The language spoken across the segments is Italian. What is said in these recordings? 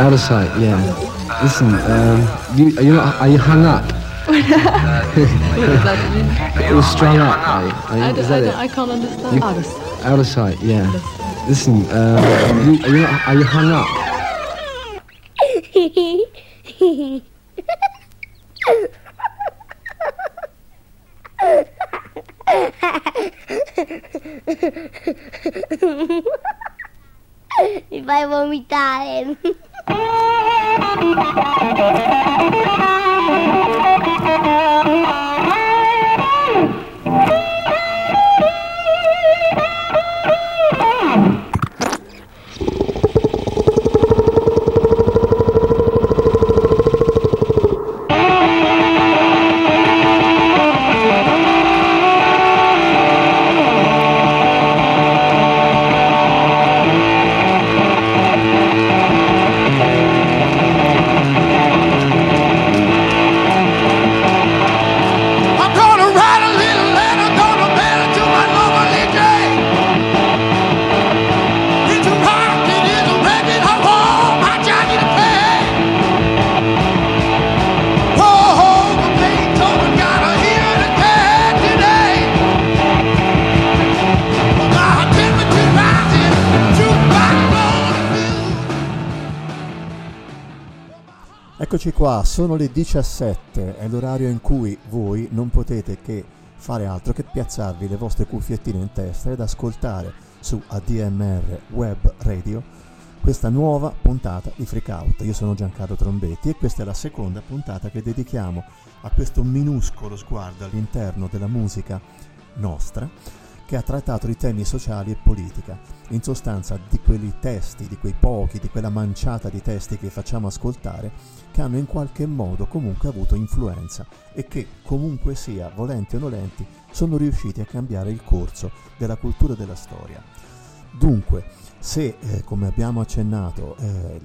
Out of sight, yeah. Listen, um, you, are you not, are you hung up? You're strung up, are you? Are you- I, is that I, it? I can't understand. You- Out of sight. Out of sight, yeah. Listen, um, you, are, you not, are you hung up? Mi fai vomitare. Thank you. Eccoci qua, sono le 17, è l'orario in cui voi non potete che fare altro che piazzarvi le vostre cuffiettine in testa ed ascoltare su ADMR Web Radio questa nuova puntata di Freak Out. Io sono Giancarlo Trombetti e questa è la seconda puntata che dedichiamo a questo minuscolo sguardo all'interno della musica nostra che ha trattato di temi sociali e politica, in sostanza di quei testi, di quei pochi, di quella manciata di testi che facciamo ascoltare, che hanno in qualche modo comunque avuto influenza e che comunque sia, volenti o nolenti, sono riusciti a cambiare il corso della cultura e della storia. Dunque, se, eh, come abbiamo accennato, eh,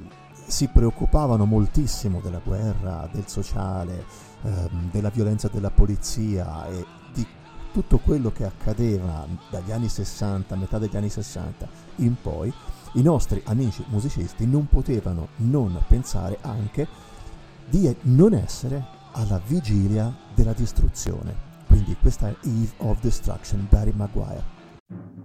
si preoccupavano moltissimo della guerra, del sociale, ehm, della violenza della polizia e tutto quello che accadeva dagli anni 60, metà degli anni 60 in poi, i nostri amici musicisti non potevano non pensare anche di non essere alla vigilia della distruzione. Quindi questa è Eve of Destruction, Barry Maguire.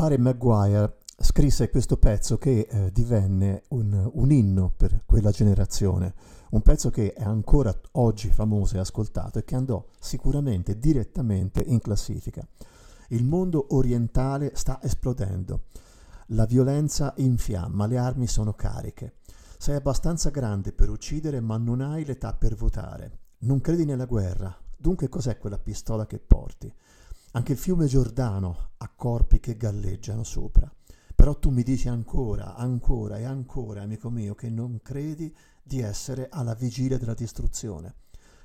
Barry Maguire scrisse questo pezzo che eh, divenne un, un inno per quella generazione, un pezzo che è ancora oggi famoso e ascoltato e che andò sicuramente direttamente in classifica. Il mondo orientale sta esplodendo, la violenza infiamma, le armi sono cariche. Sei abbastanza grande per uccidere ma non hai l'età per votare. Non credi nella guerra, dunque cos'è quella pistola che porti? Anche il fiume Giordano ha corpi che galleggiano sopra. Però tu mi dici ancora, ancora e ancora, amico mio, che non credi di essere alla vigilia della distruzione.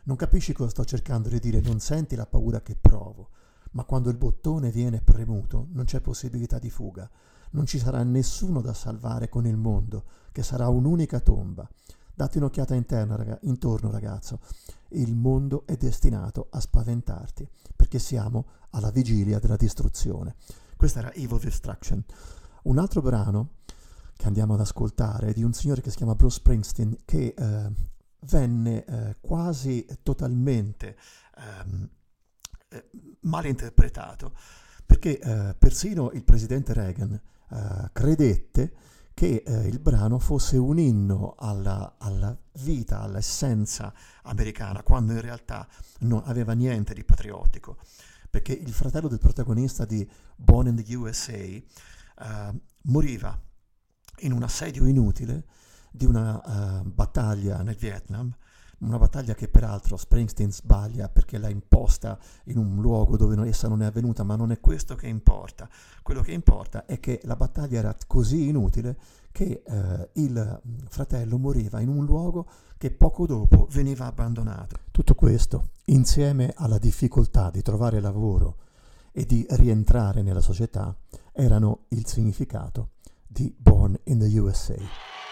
Non capisci cosa sto cercando di dire, non senti la paura che provo, ma quando il bottone viene premuto non c'è possibilità di fuga. Non ci sarà nessuno da salvare con il mondo, che sarà un'unica tomba. Dati un'occhiata interna, raga- intorno, ragazzo. Il mondo è destinato a spaventarti, perché siamo alla vigilia della distruzione. Questa era Evil Destruction. Un altro brano che andiamo ad ascoltare è di un signore che si chiama Bruce Springsteen, che eh, venne eh, quasi totalmente ehm, eh, mal interpretato, perché eh, persino il presidente Reagan eh, credette che eh, il brano fosse un inno alla, alla vita, all'essenza americana, quando in realtà non aveva niente di patriottico, perché il fratello del protagonista di Born in the USA eh, moriva in un assedio inutile di una eh, battaglia nel Vietnam, una battaglia che peraltro Springsteen sbaglia perché l'ha imposta in un luogo dove essa non è avvenuta, ma non è questo che importa. Quello che importa è che la battaglia era così inutile che eh, il fratello moriva in un luogo che poco dopo veniva abbandonato. Tutto questo, insieme alla difficoltà di trovare lavoro e di rientrare nella società, erano il significato di Born in the USA.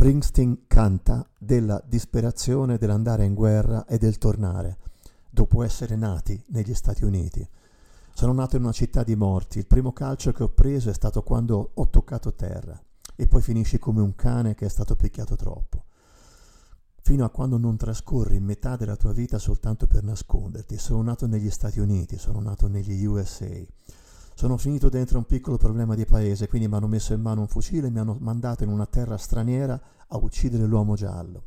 Springsteen canta della disperazione dell'andare in guerra e del tornare, dopo essere nati negli Stati Uniti. Sono nato in una città di morti, il primo calcio che ho preso è stato quando ho toccato terra e poi finisci come un cane che è stato picchiato troppo. Fino a quando non trascorri metà della tua vita soltanto per nasconderti. Sono nato negli Stati Uniti, sono nato negli USA. Sono finito dentro un piccolo problema di paese, quindi mi hanno messo in mano un fucile e mi hanno mandato in una terra straniera a uccidere l'uomo giallo.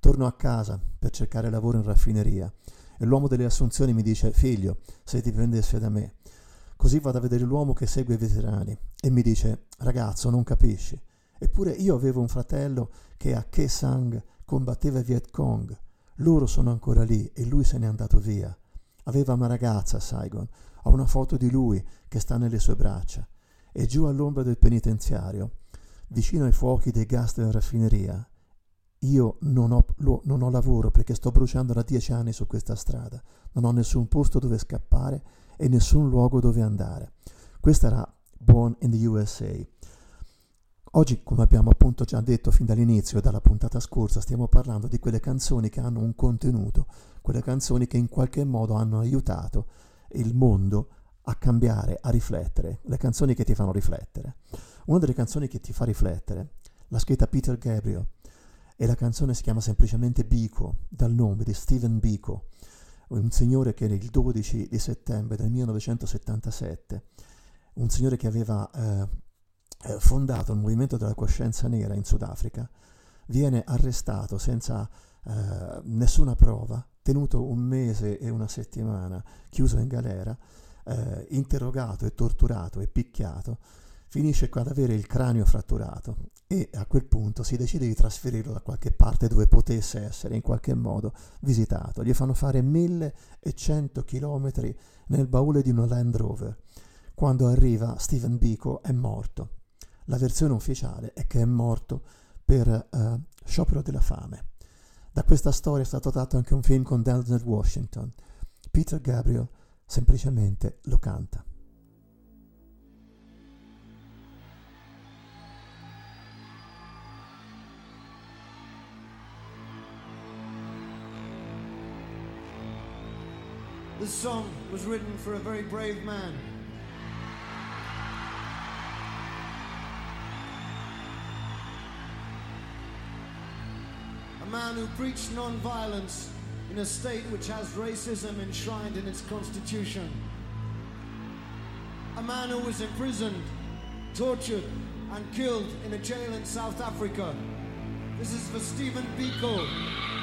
Torno a casa per cercare lavoro in raffineria e l'uomo delle assunzioni mi dice figlio, se ti prendesse da me. Così vado a vedere l'uomo che segue i veterani e mi dice ragazzo non capisci. Eppure io avevo un fratello che a Ke Sang combatteva i Viet Cong. Loro sono ancora lì e lui se n'è andato via. Aveva una ragazza a Saigon, ho una foto di lui che sta nelle sue braccia e giù all'ombra del penitenziario, vicino ai fuochi dei gas della raffineria, io non ho, lo, non ho, lavoro perché sto bruciando da dieci anni su questa strada, non ho nessun posto dove scappare e nessun luogo dove andare. Questa era Born in the USA. Oggi, come abbiamo appunto già detto fin dall'inizio, dalla puntata scorsa, stiamo parlando di quelle canzoni che hanno un contenuto, quelle canzoni che in qualche modo hanno aiutato il mondo a cambiare, a riflettere, le canzoni che ti fanno riflettere. Una delle canzoni che ti fa riflettere l'ha scritta Peter Gabriel e la canzone si chiama semplicemente Biko, dal nome di Stephen Biko, un signore che il 12 di settembre del 1977, un signore che aveva eh, eh, fondato il movimento della coscienza nera in Sudafrica, viene arrestato senza eh, nessuna prova, tenuto un mese e una settimana chiuso in galera, eh, interrogato e torturato e picchiato, finisce ad avere il cranio fratturato e a quel punto si decide di trasferirlo da qualche parte dove potesse essere in qualche modo visitato. Gli fanno fare 1100 chilometri nel baule di una Land Rover. Quando arriva Steven Biko è morto. La versione ufficiale è che è morto per uh, sciopero della fame. Da questa storia è stato tratto anche un film con Denzel Washington. Peter Gabriel semplicemente lo canta. This song was written for a very brave man. A man who preached non-violence in a state which has racism enshrined in its constitution. A man who was imprisoned, tortured, and killed in a jail in South Africa. This is for Stephen Biko.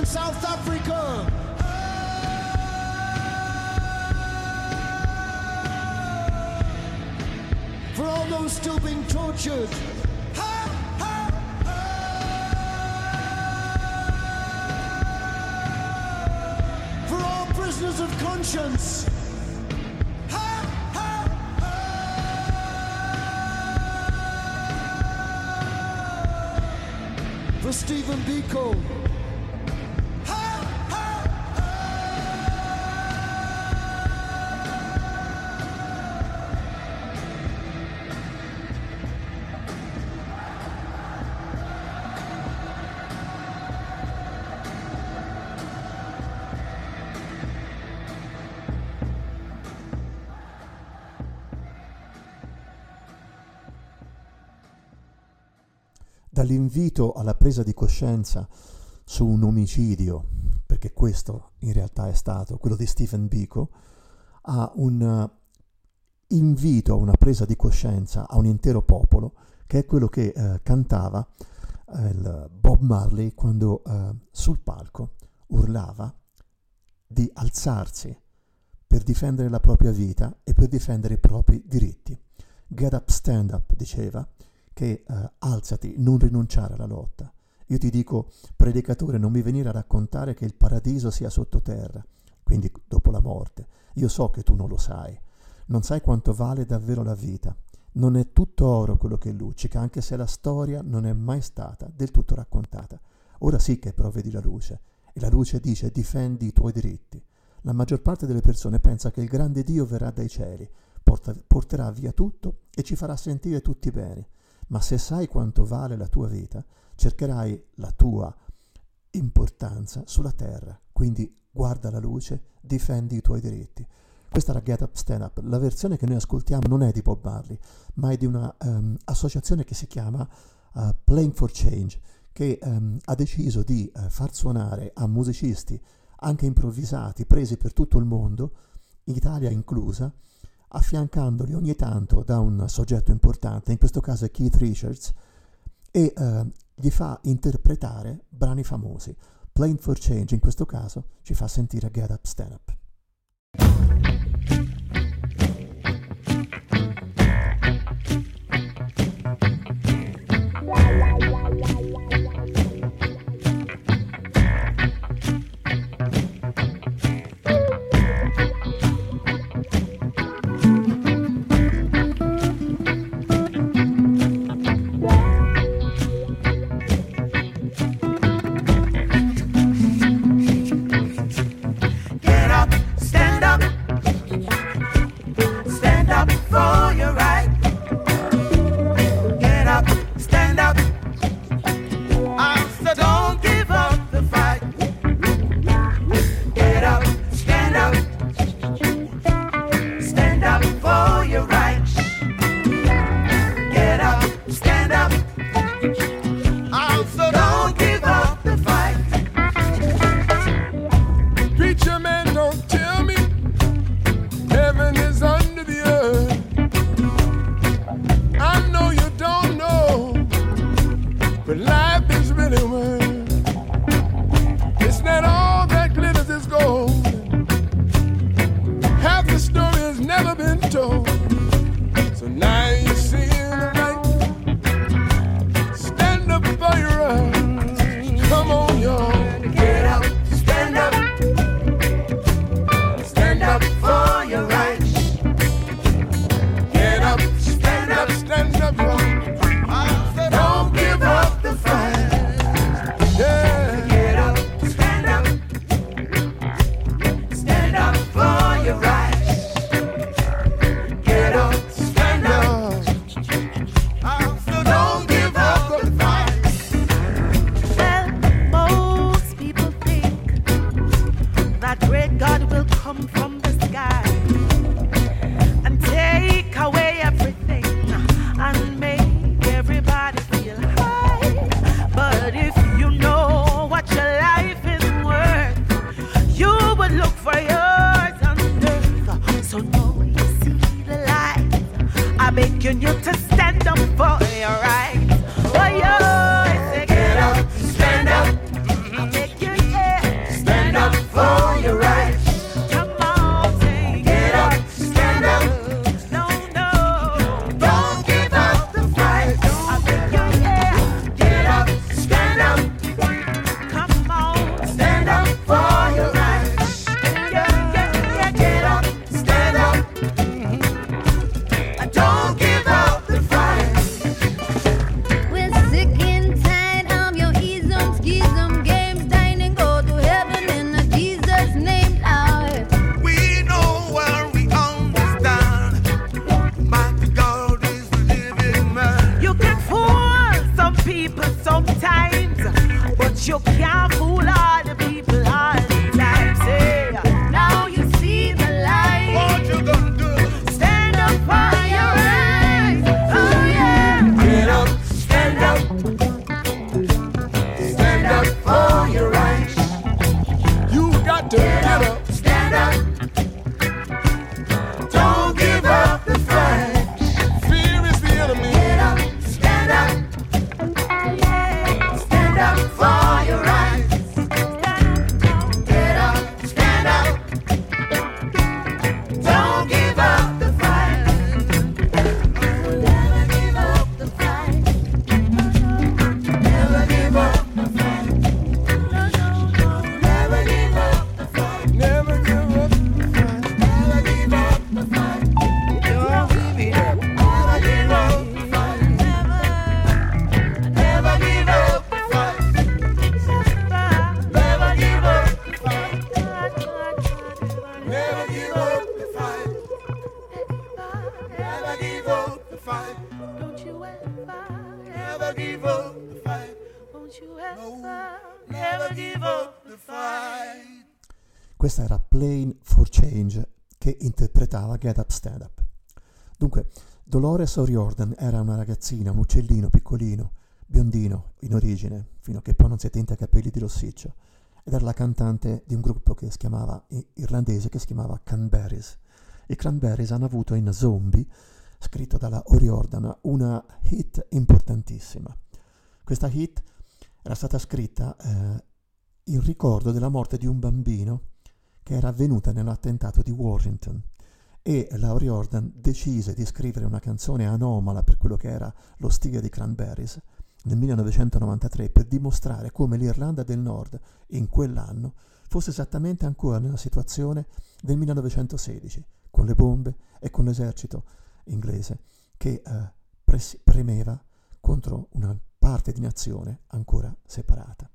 In South Africa. For all those still being tortured. For all prisoners of conscience. For Stephen Biko. Dall'invito alla presa di coscienza su un omicidio, perché questo in realtà è stato quello di Stephen Biko, a un eh, invito a una presa di coscienza a un intero popolo, che è quello che eh, cantava eh, Bob Marley quando eh, sul palco urlava di alzarsi per difendere la propria vita e per difendere i propri diritti. Get up, stand up, diceva, che eh, alzati, non rinunciare alla lotta. Io ti dico, predicatore, non mi venire a raccontare che il paradiso sia sottoterra, quindi dopo la morte. Io so che tu non lo sai. Non sai quanto vale davvero la vita. Non è tutto oro quello che luccica, anche se la storia non è mai stata del tutto raccontata. Ora sì che provvedi la luce, e la luce dice difendi i tuoi diritti. La maggior parte delle persone pensa che il grande Dio verrà dai cieli, porta- porterà via tutto e ci farà sentire tutti bene. Ma se sai quanto vale la tua vita, cercherai la tua importanza sulla terra. Quindi guarda la luce, difendi i tuoi diritti. Questa era Get Up Stand Up. La versione che noi ascoltiamo non è di Bob Marley, ma è di un'associazione che si chiama uh, Playing for Change, che um, ha deciso di uh, far suonare a musicisti anche improvvisati, presi per tutto il mondo, Italia inclusa, affiancandoli ogni tanto da un soggetto importante, in questo caso è Keith Richards, e eh, gli fa interpretare brani famosi. Plain for Change in questo caso ci fa sentire Get Up Stand Up. Wow, wow, wow. for your eyes. Get Up Stand Up. Dunque, Dolores O'Riordan era una ragazzina, un uccellino piccolino, biondino in origine, fino a che poi non si tinta i capelli di rossiccio, ed era la cantante di un gruppo che si chiamava, irlandese che si chiamava Canberries. I Cranberries hanno avuto in Zombie, scritto dalla O'Riordan, una hit importantissima. Questa hit era stata scritta eh, in ricordo della morte di un bambino che era avvenuta nell'attentato di Warrington e la O'Riordan decise di scrivere una canzone anomala per quello che era lo stile di Cranberries nel 1993 per dimostrare come l'Irlanda del Nord in quell'anno fosse esattamente ancora nella situazione del 1916 con le bombe e con l'esercito inglese che eh, pres- premeva contro una parte di nazione ancora separata.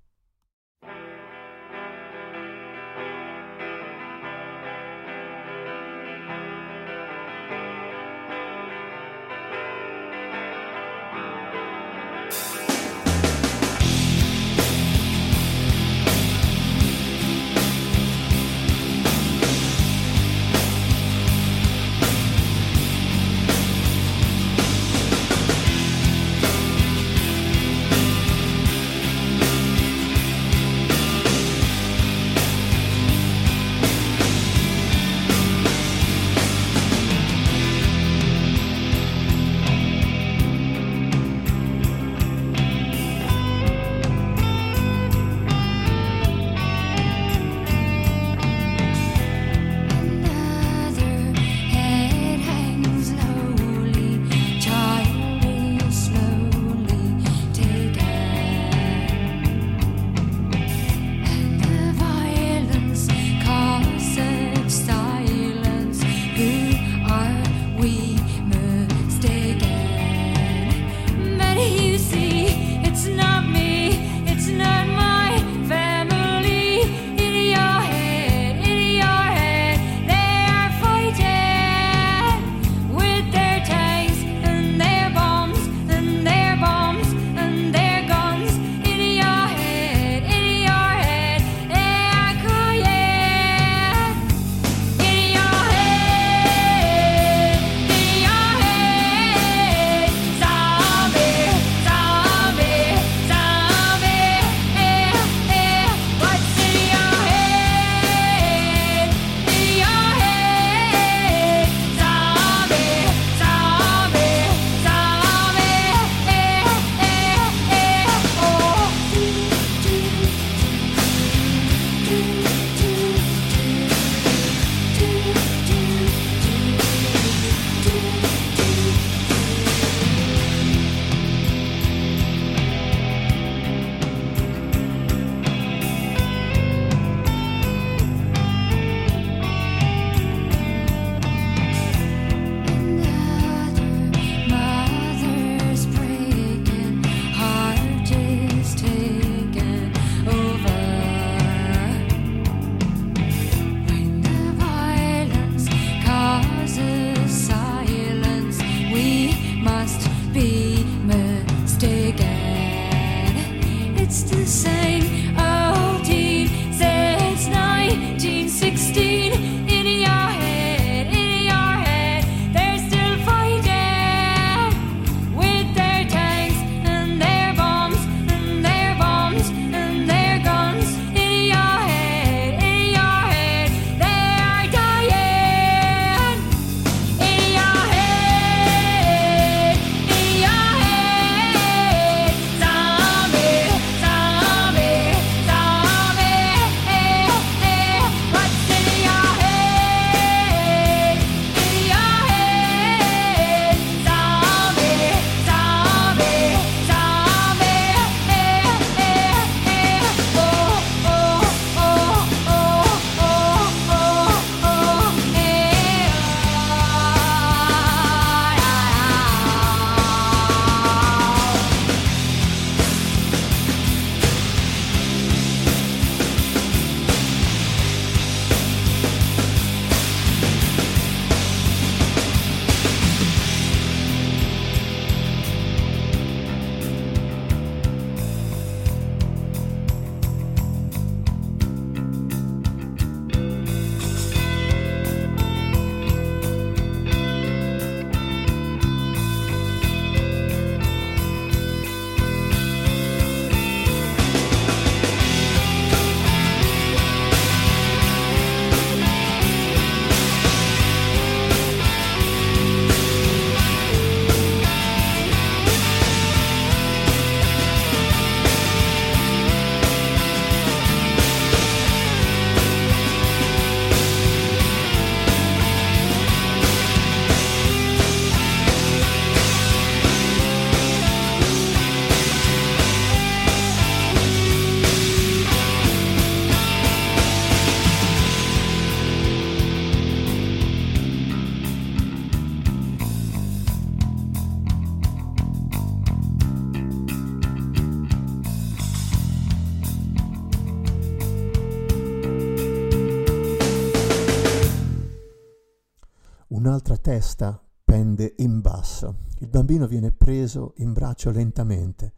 Bambino viene preso in braccio lentamente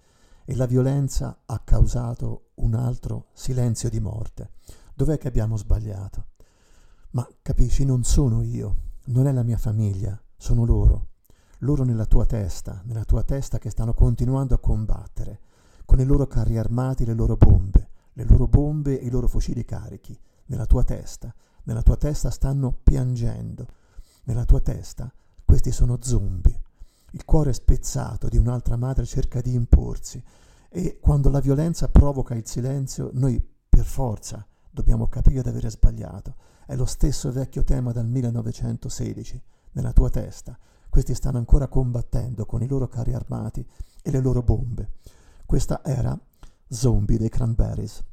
e la violenza ha causato un altro silenzio di morte. Dov'è che abbiamo sbagliato? Ma capisci, non sono io, non è la mia famiglia, sono loro. Loro nella tua testa, nella tua testa che stanno continuando a combattere, con i loro carri armati, le loro bombe, le loro bombe e i loro fucili carichi, nella tua testa. Nella tua testa stanno piangendo. Nella tua testa questi sono zombie. Il cuore spezzato di un'altra madre cerca di imporsi e quando la violenza provoca il silenzio, noi per forza dobbiamo capire di avere sbagliato. È lo stesso vecchio tema dal 1916, nella tua testa. Questi stanno ancora combattendo con i loro carri armati e le loro bombe. Questa era Zombie dei Cranberries.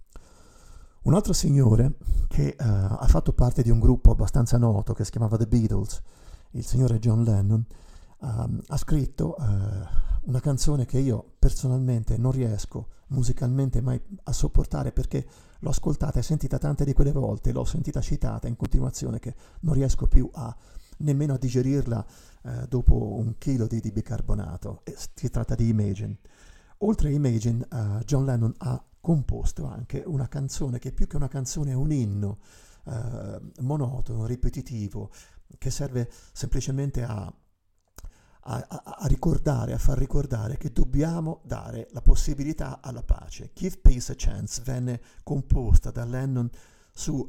Un altro signore che uh, ha fatto parte di un gruppo abbastanza noto che si chiamava The Beatles, il signore John Lennon, uh, ha scritto uh, una canzone che io personalmente non riesco musicalmente mai a sopportare perché l'ho ascoltata e sentita tante di quelle volte, l'ho sentita citata in continuazione che non riesco più a nemmeno a digerirla eh, dopo un chilo di, di bicarbonato. E si tratta di Imagine. Oltre a Imagine, uh, John Lennon ha composto anche una canzone che più che una canzone è un inno uh, monotono, ripetitivo, che serve semplicemente a, a, a, ricordare, a far ricordare che dobbiamo dare la possibilità alla pace. Give Peace a Chance venne composta da Lennon su uh,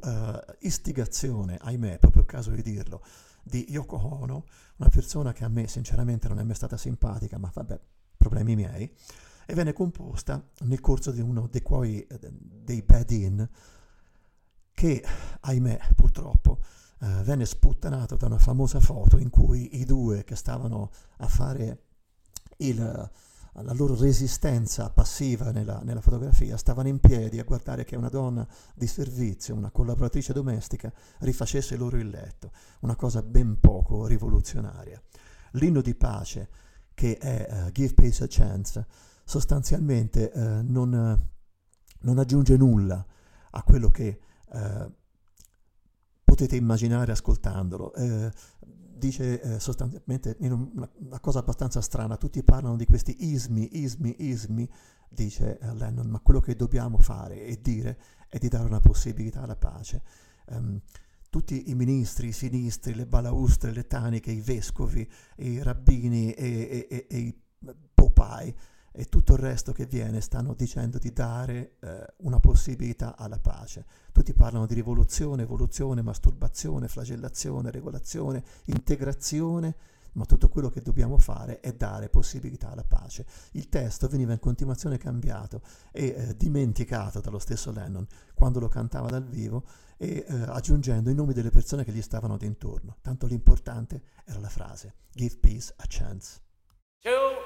istigazione, ahimè, proprio il caso di dirlo, di Yoko Ono, una persona che a me sinceramente non è mai stata simpatica, ma vabbè, problemi miei, e venne composta nel corso di uno dei, quoi, eh, dei bed-in che, ahimè, purtroppo, eh, venne sputtanato da una famosa foto in cui i due che stavano a fare il, la loro resistenza passiva nella, nella, fotografia stavano in piedi a guardare che una donna di servizio, una collaboratrice domestica, rifacesse loro il letto, una cosa ben poco rivoluzionaria. L'inno di pace che è uh, Give Peace a Chance sostanzialmente uh, non, non, aggiunge nulla a quello che uh, potete immaginare ascoltandolo. Eh, dice eh, sostanzialmente una, una, cosa abbastanza strana, tutti parlano di questi ismi, ismi, ismi, dice eh, Lennon, ma quello che dobbiamo fare e dire è di dare una possibilità alla pace. Um, tutti i ministri, i sinistri, le balaustre, le taniche, i vescovi, i rabbini e, e, e, e i popai e tutto il resto che viene stanno dicendo di dare eh, una possibilità alla pace. Tutti parlano di rivoluzione, evoluzione, masturbazione, flagellazione, regolazione, integrazione, ma tutto quello che dobbiamo fare è dare possibilità alla pace. Il testo veniva in continuazione cambiato e eh, dimenticato dallo stesso Lennon quando lo cantava dal vivo e eh, aggiungendo i nomi delle persone che gli stavano d'intorno. Tanto l'importante era la frase Give peace a chance. Two,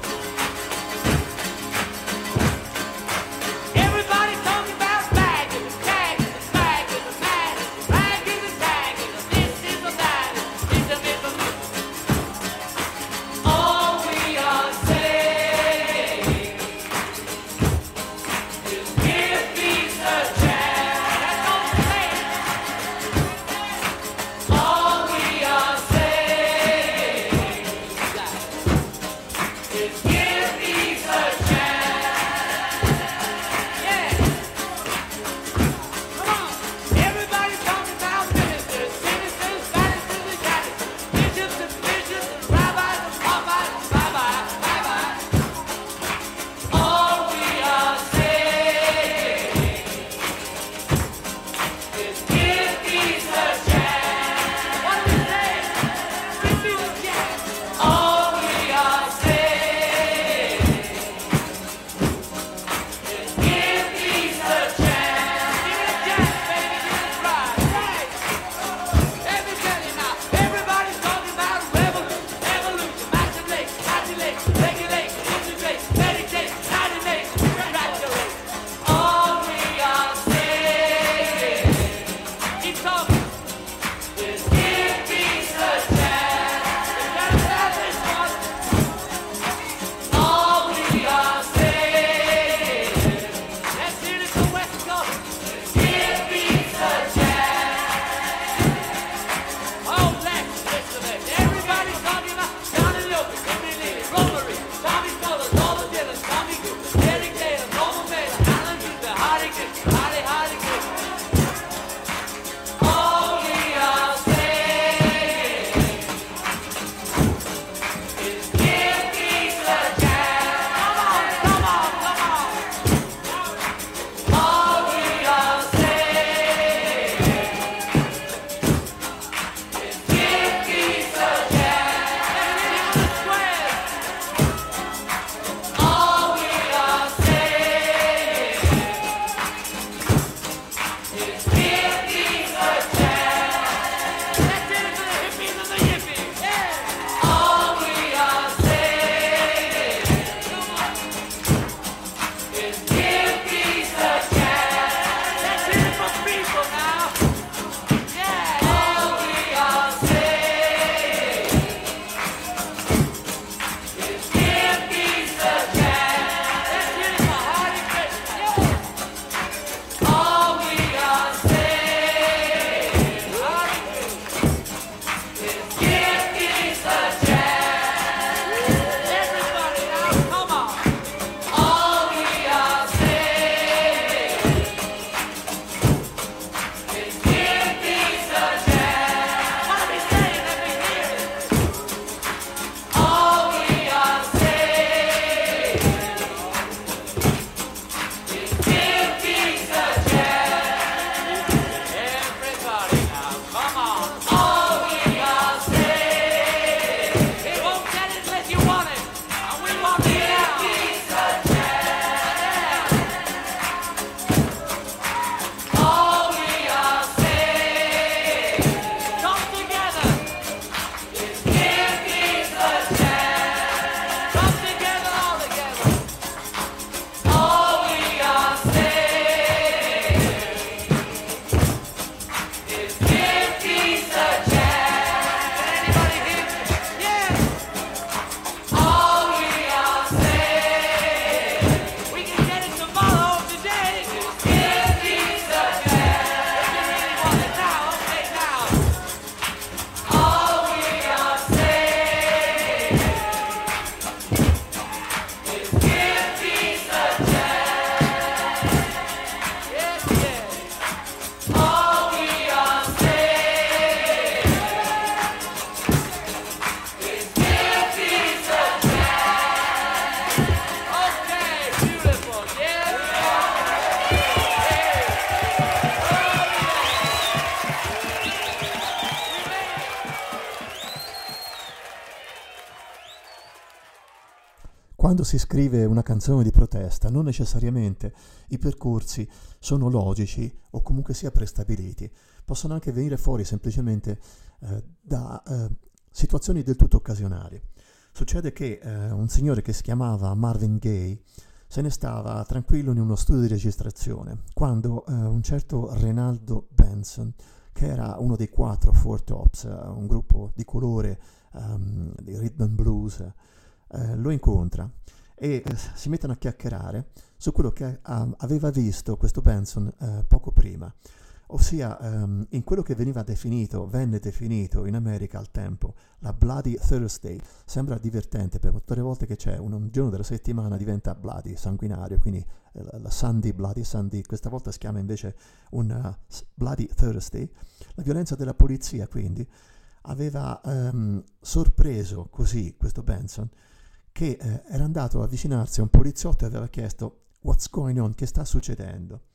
Quando si scrive una canzone di protesta non necessariamente i percorsi sono logici o comunque sia prestabiliti, possono anche venire fuori semplicemente eh, da eh, situazioni del tutto occasionali. Succede che eh, un signore che si chiamava Marvin Gaye se ne stava tranquillo in uno studio di registrazione quando eh, un certo Renaldo Benson, che era uno dei quattro Four Tops, eh, un gruppo di colore ehm, di rhythm and blues, eh, lo incontra e eh, si mettono a chiacchierare su quello che ah, aveva visto questo Benson eh, poco prima, ossia ehm, in quello che veniva definito, venne definito in America al tempo, la Bloody Thursday. Sembra divertente, per tutte le volte che c'è un, un giorno della settimana diventa bloody, sanguinario, quindi eh, la, Sunday, Bloody Sunday, questa volta si chiama invece un Bloody Thursday. La violenza della polizia, quindi, aveva ehm, sorpreso così questo Benson che eh, era andato a avvicinarsi a un poliziotto e aveva chiesto what's going on, che sta succedendo.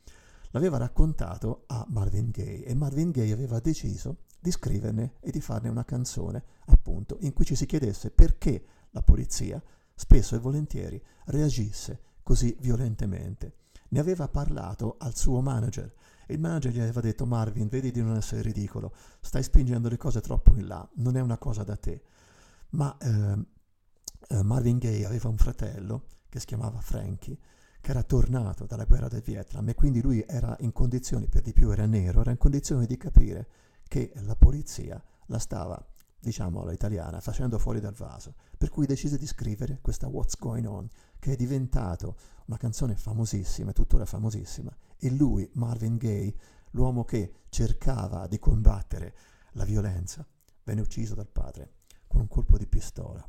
L'aveva raccontato a Marvin Gaye e Marvin Gaye aveva deciso di scriverne e di farne una canzone, appunto, in cui ci si chiedesse perché la polizia spesso e volentieri reagisse così violentemente. Ne aveva parlato al suo manager e il manager gli aveva detto Marvin, vedi di non essere ridicolo, stai spingendo le cose troppo in là, non è una cosa da te. Ma eh, eh, Marvin Gaye aveva un fratello che si chiamava Frankie, che era tornato dalla guerra del Vietnam e quindi lui era in condizioni, per di più era nero, era in condizioni di capire che la polizia la stava, diciamo all'italiana, facendo fuori dal vaso. Per cui decise di scrivere questa What's Going On, che è diventato una canzone famosissima, tuttora famosissima. E lui, Marvin Gaye, l'uomo che cercava di combattere la violenza, venne ucciso dal padre con un colpo di pistola.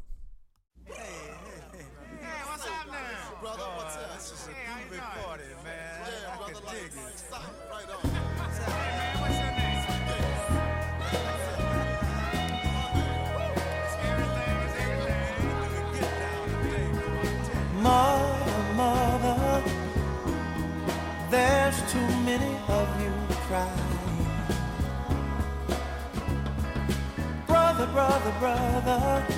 What's up now? Brother, what's up? This is a groovy party, man. I can dig it. Stop right on. What's your name? Mother, mother, there's too many of you crying. Brother, brother, brother,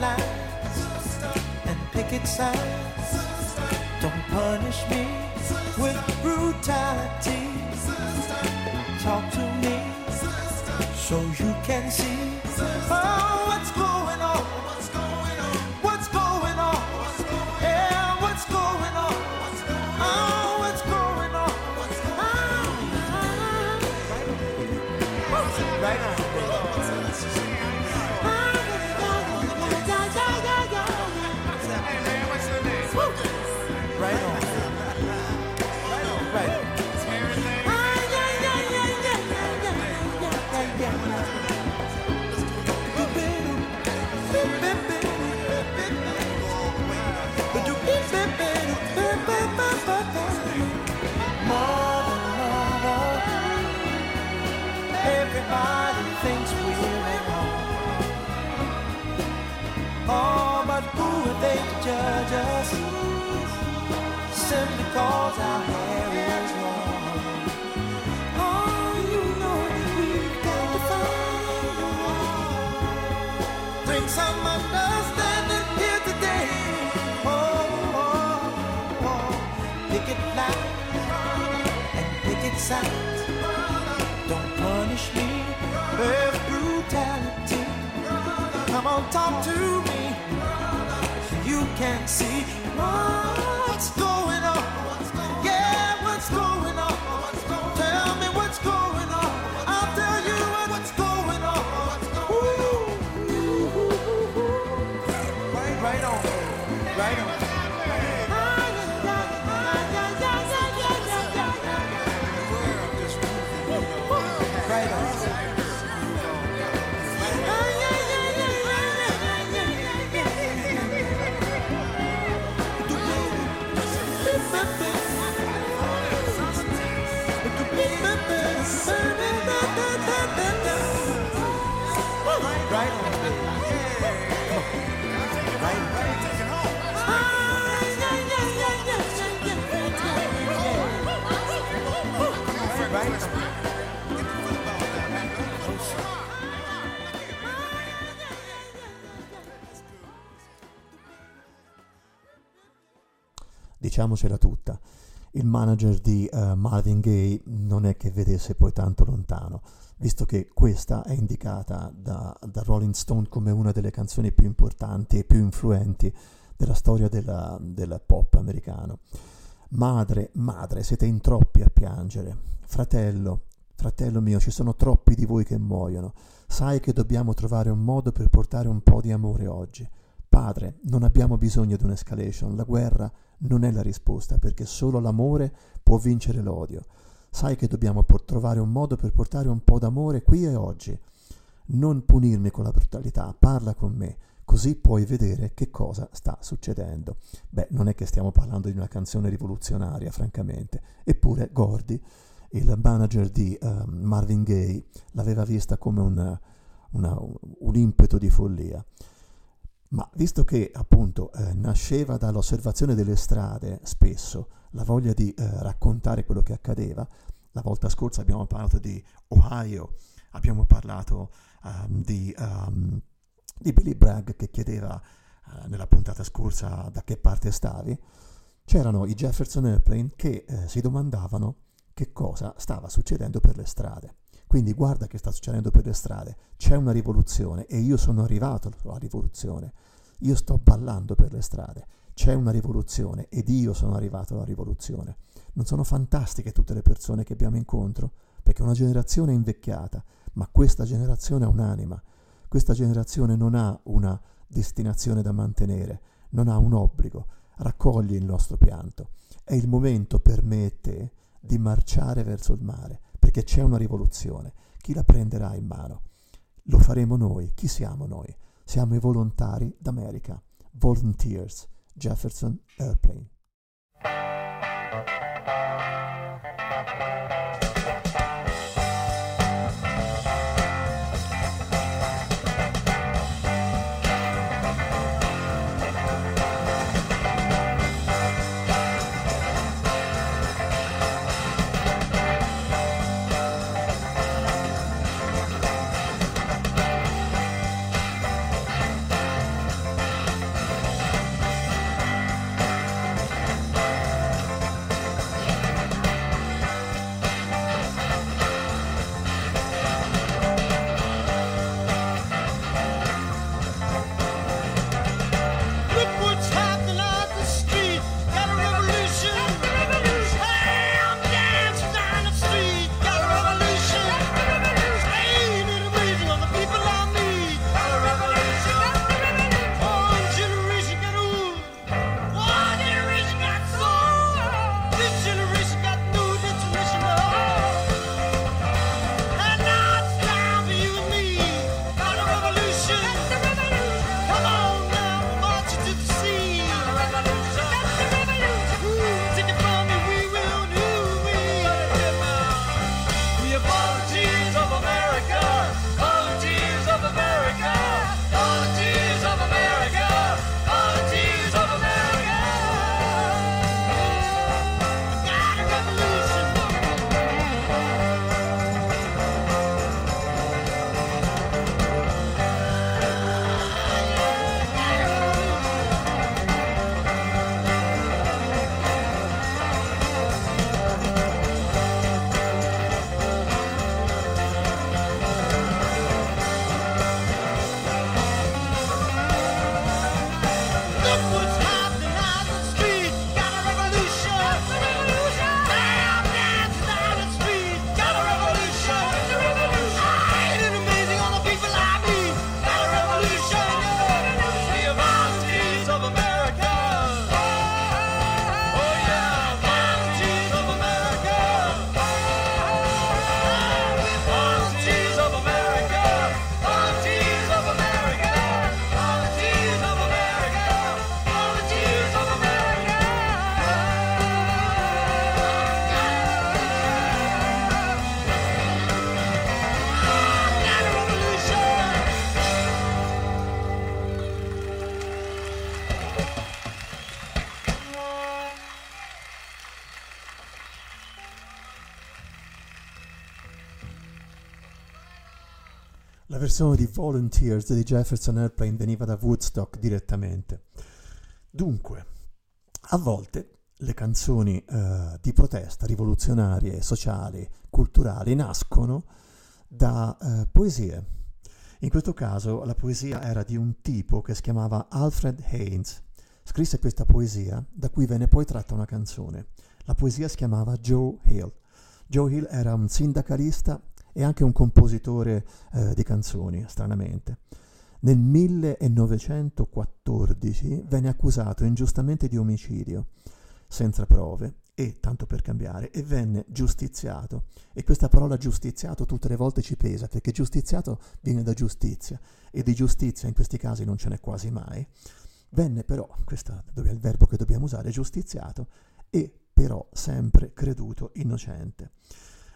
lines and picket signs. Don't punish me with brutality. Talk to me so you can see oh, what's going on. Everybody thinks we're at home. Oh, but who are they to judge us? Simply cause our hair is long. Oh, you know that we've got to find. Bring some understanding here today. Oh, oh, oh. picket line and picket signs. Don't punish me On, talk to me. You can't see what's going on. Yeah, what's going on? Diciamocela tutta, il manager di uh, Marvin Gaye non è che vedesse poi tanto lontano, visto che questa è indicata da, da Rolling Stone come una delle canzoni più importanti e più influenti della storia della, del pop americano. Madre, madre, siete in troppi a piangere. Fratello, fratello mio, ci sono troppi di voi che muoiono. Sai che dobbiamo trovare un modo per portare un po' di amore oggi. Padre, non abbiamo bisogno di un'escalation, la guerra non è la risposta perché solo l'amore può vincere l'odio. Sai che dobbiamo por- trovare un modo per portare un po' d'amore qui e oggi. Non punirmi con la brutalità, parla con me, così puoi vedere che cosa sta succedendo. Beh, non è che stiamo parlando di una canzone rivoluzionaria, francamente. Eppure Gordy, il manager di eh, Marvin Gaye, l'aveva vista come un, una- un impeto di follia. Ma visto che appunto eh, nasceva dall'osservazione delle strade spesso la voglia di eh, raccontare quello che accadeva, la volta scorsa abbiamo parlato di Ohio, abbiamo parlato ehm, di, ehm, di Billy Bragg che chiedeva eh, nella puntata scorsa da che parte stavi, c'erano i Jefferson Airplane che eh, si domandavano che cosa stava succedendo per le strade. Quindi guarda che sta succedendo per le strade, c'è una rivoluzione e io sono arrivato alla rivoluzione, io sto ballando per le strade, c'è una rivoluzione ed io sono arrivato alla rivoluzione. Non sono fantastiche tutte le persone che abbiamo incontro? Perché una generazione è invecchiata, ma questa generazione ha un'anima, questa generazione non ha una destinazione da mantenere, non ha un obbligo, raccogli il nostro pianto. È il momento per me e te di marciare verso il mare, perché c'è una rivoluzione. Chi la prenderà in mano? Lo faremo noi. Chi siamo noi? Siamo i volontari d'America. Volunteers. Jefferson Airplane. La versione di Volunteers di Jefferson Airplane veniva da Woodstock direttamente. Dunque, a volte le canzoni eh, di protesta rivoluzionarie, sociali, culturali nascono da eh, poesie. In questo caso la poesia era di un tipo che si chiamava Alfred Haynes. Scrisse questa poesia, da cui venne poi tratta una canzone. La poesia si chiamava Joe Hill. Joe Hill era un sindacalista e anche un compositore eh, di canzoni, stranamente. Nel 1914 venne accusato ingiustamente di omicidio, senza prove, e, tanto per cambiare, e venne giustiziato. E questa parola giustiziato tutte le volte ci pesa, perché giustiziato viene da giustizia, e di giustizia in questi casi non ce n'è quasi mai. Venne però, questo è il verbo che dobbiamo usare, giustiziato, e però sempre creduto innocente.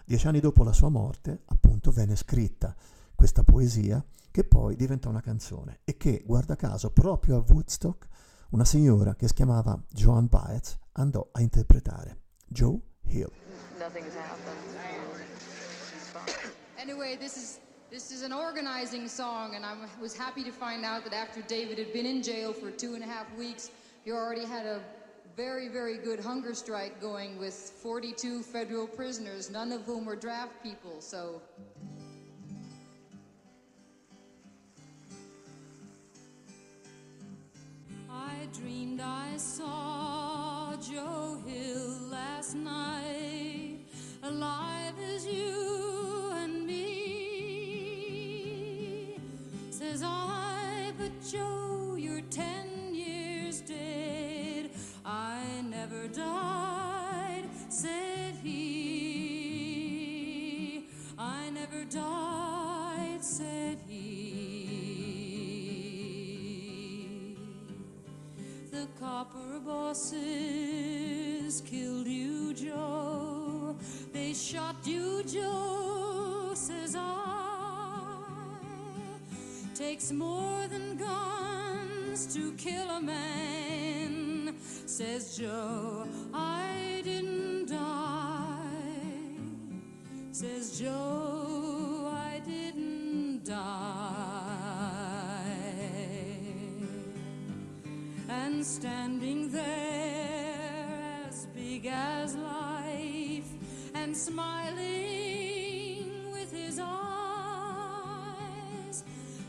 Dieci anni dopo la sua morte, appunto, venne scritta questa poesia che poi diventò una canzone e che, guarda caso, proprio a Woodstock, una signora che si chiamava Joan Baez andò a interpretare Joe Hill. Nothing has happened. She's fine. Anyway, this is this is an organizing song, and I was happy to find out that after David had been in jail for two and a half weeks, you already had a very, very good hunger strike going with 42 federal prisoners, none of whom were draft people. So. I dreamed I saw Joe Hill last night, alive as you and me. Says I, but Joe, died, said he. I never died, said he. The copper bosses killed you, Joe. They shot you, Joe, says I. Takes more than guns to kill a man, says Joe. I didn't die, says Joe. I didn't die and standing there as big as life and smiling with his eyes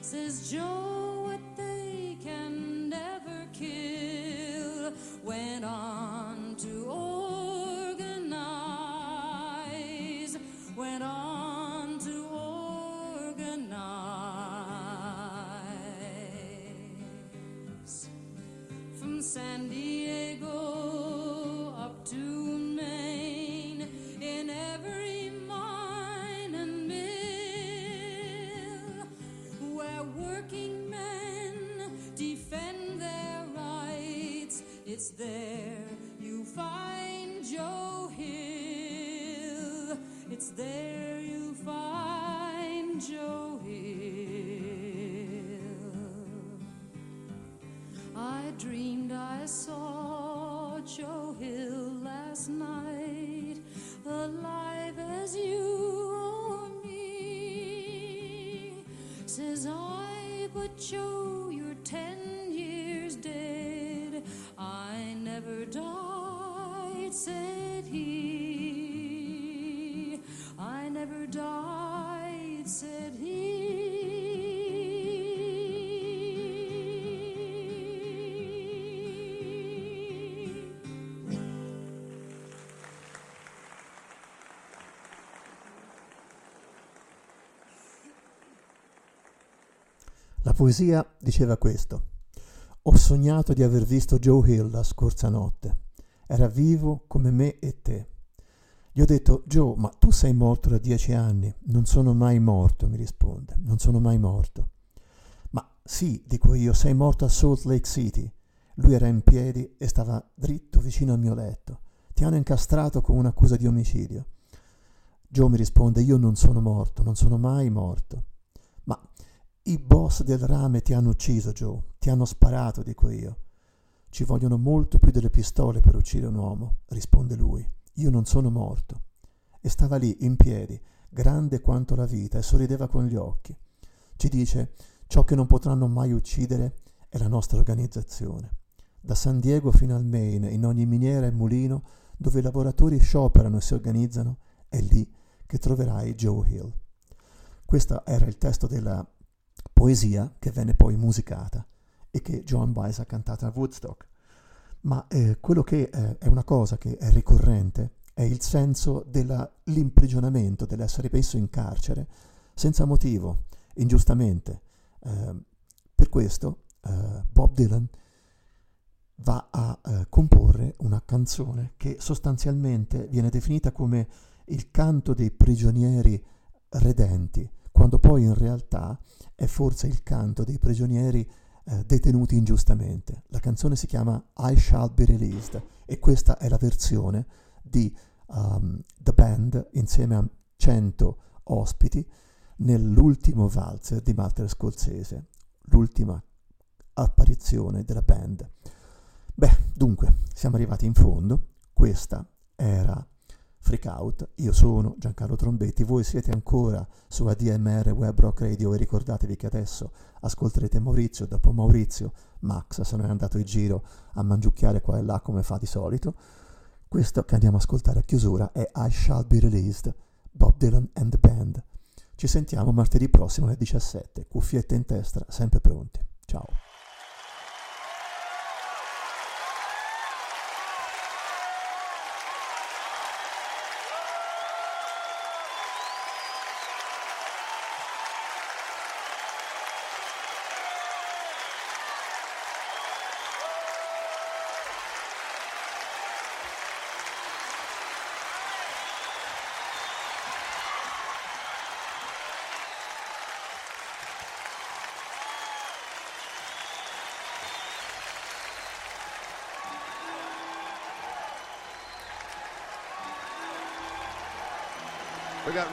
says Joe sandy. I, poesia diceva questo. Ho sognato di aver visto Joe Hill la scorsa notte. Era vivo come me e te. Gli ho detto, Joe, ma tu sei morto da dieci anni. Non sono mai morto, mi risponde. Non sono mai morto. Ma sì, dico io, sei morto a Salt Lake City. Lui era in piedi e stava dritto vicino al mio letto. Ti hanno incastrato con un'accusa di omicidio. Joe mi risponde, io non sono morto, non sono mai morto. I boss del rame ti hanno ucciso, Joe, ti hanno sparato, dico io. Ci vogliono molto più delle pistole per uccidere un uomo, risponde lui. Io non sono morto. E stava lì, in piedi, grande quanto la vita, e sorrideva con gli occhi. Ci dice, ciò che non potranno mai uccidere è la nostra organizzazione. da San Diego fino al Maine, in ogni miniera e mulino dove i lavoratori scioperano e si organizzano, è lì che troverai Joe Hill. Questo era il testo della poesia che venne poi musicata e che Joan Baez ha cantato a Woodstock. Ma eh, quello che eh, è una cosa che è ricorrente è il senso dell'imprigionamento, dell'essere messo in carcere senza motivo, ingiustamente. Eh, per questo eh, Bob Dylan va a eh, comporre una canzone che sostanzialmente viene definita come il canto dei prigionieri redenti, quando poi in realtà è forse il canto dei prigionieri eh, detenuti ingiustamente. La canzone si chiama I Shall Be Released e questa è la versione di um, The Band insieme a 100 ospiti nell'ultimo valzer di Walter Scorsese, l'ultima apparizione della band. Beh, dunque, siamo arrivati in fondo, questa era Freak Out, io sono Giancarlo Trombetti, voi siete ancora su ADMR Web Rock Radio e ricordatevi che adesso ascolterete Maurizio, dopo Maurizio Max se ne è andato in giro a mangiucchiare qua e là come fa di solito. Questo che andiamo a ascoltare a chiusura è I Shall Be Released, Bob Dylan and the Band. Ci sentiamo martedì prossimo alle 17, cuffiette in testa, sempre pronti. Ciao.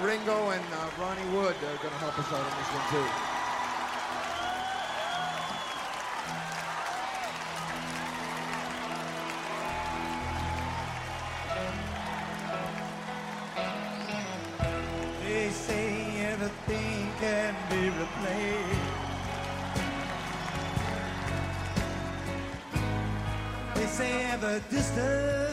Ringo and uh, Ronnie Wood are going to help us out on this one too. They say everything can be replaced. They say every distance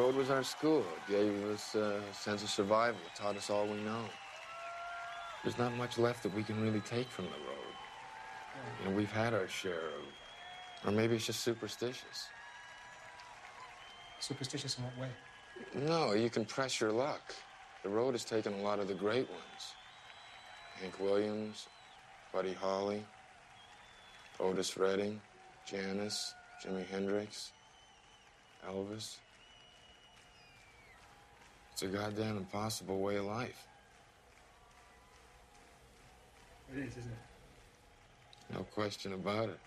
road was our school. It gave us a sense of survival. It taught us all we know. There's not much left that we can really take from the road. You know, we've had our share of, or maybe it's just superstitious. Superstitious in what way? No, you can press your luck. The road has taken a lot of the great ones. Hank Williams, Buddy Holly, Otis Redding, Janis, Jimi Hendrix, Elvis. It's a goddamn impossible way of life. It is, isn't it? No question about it.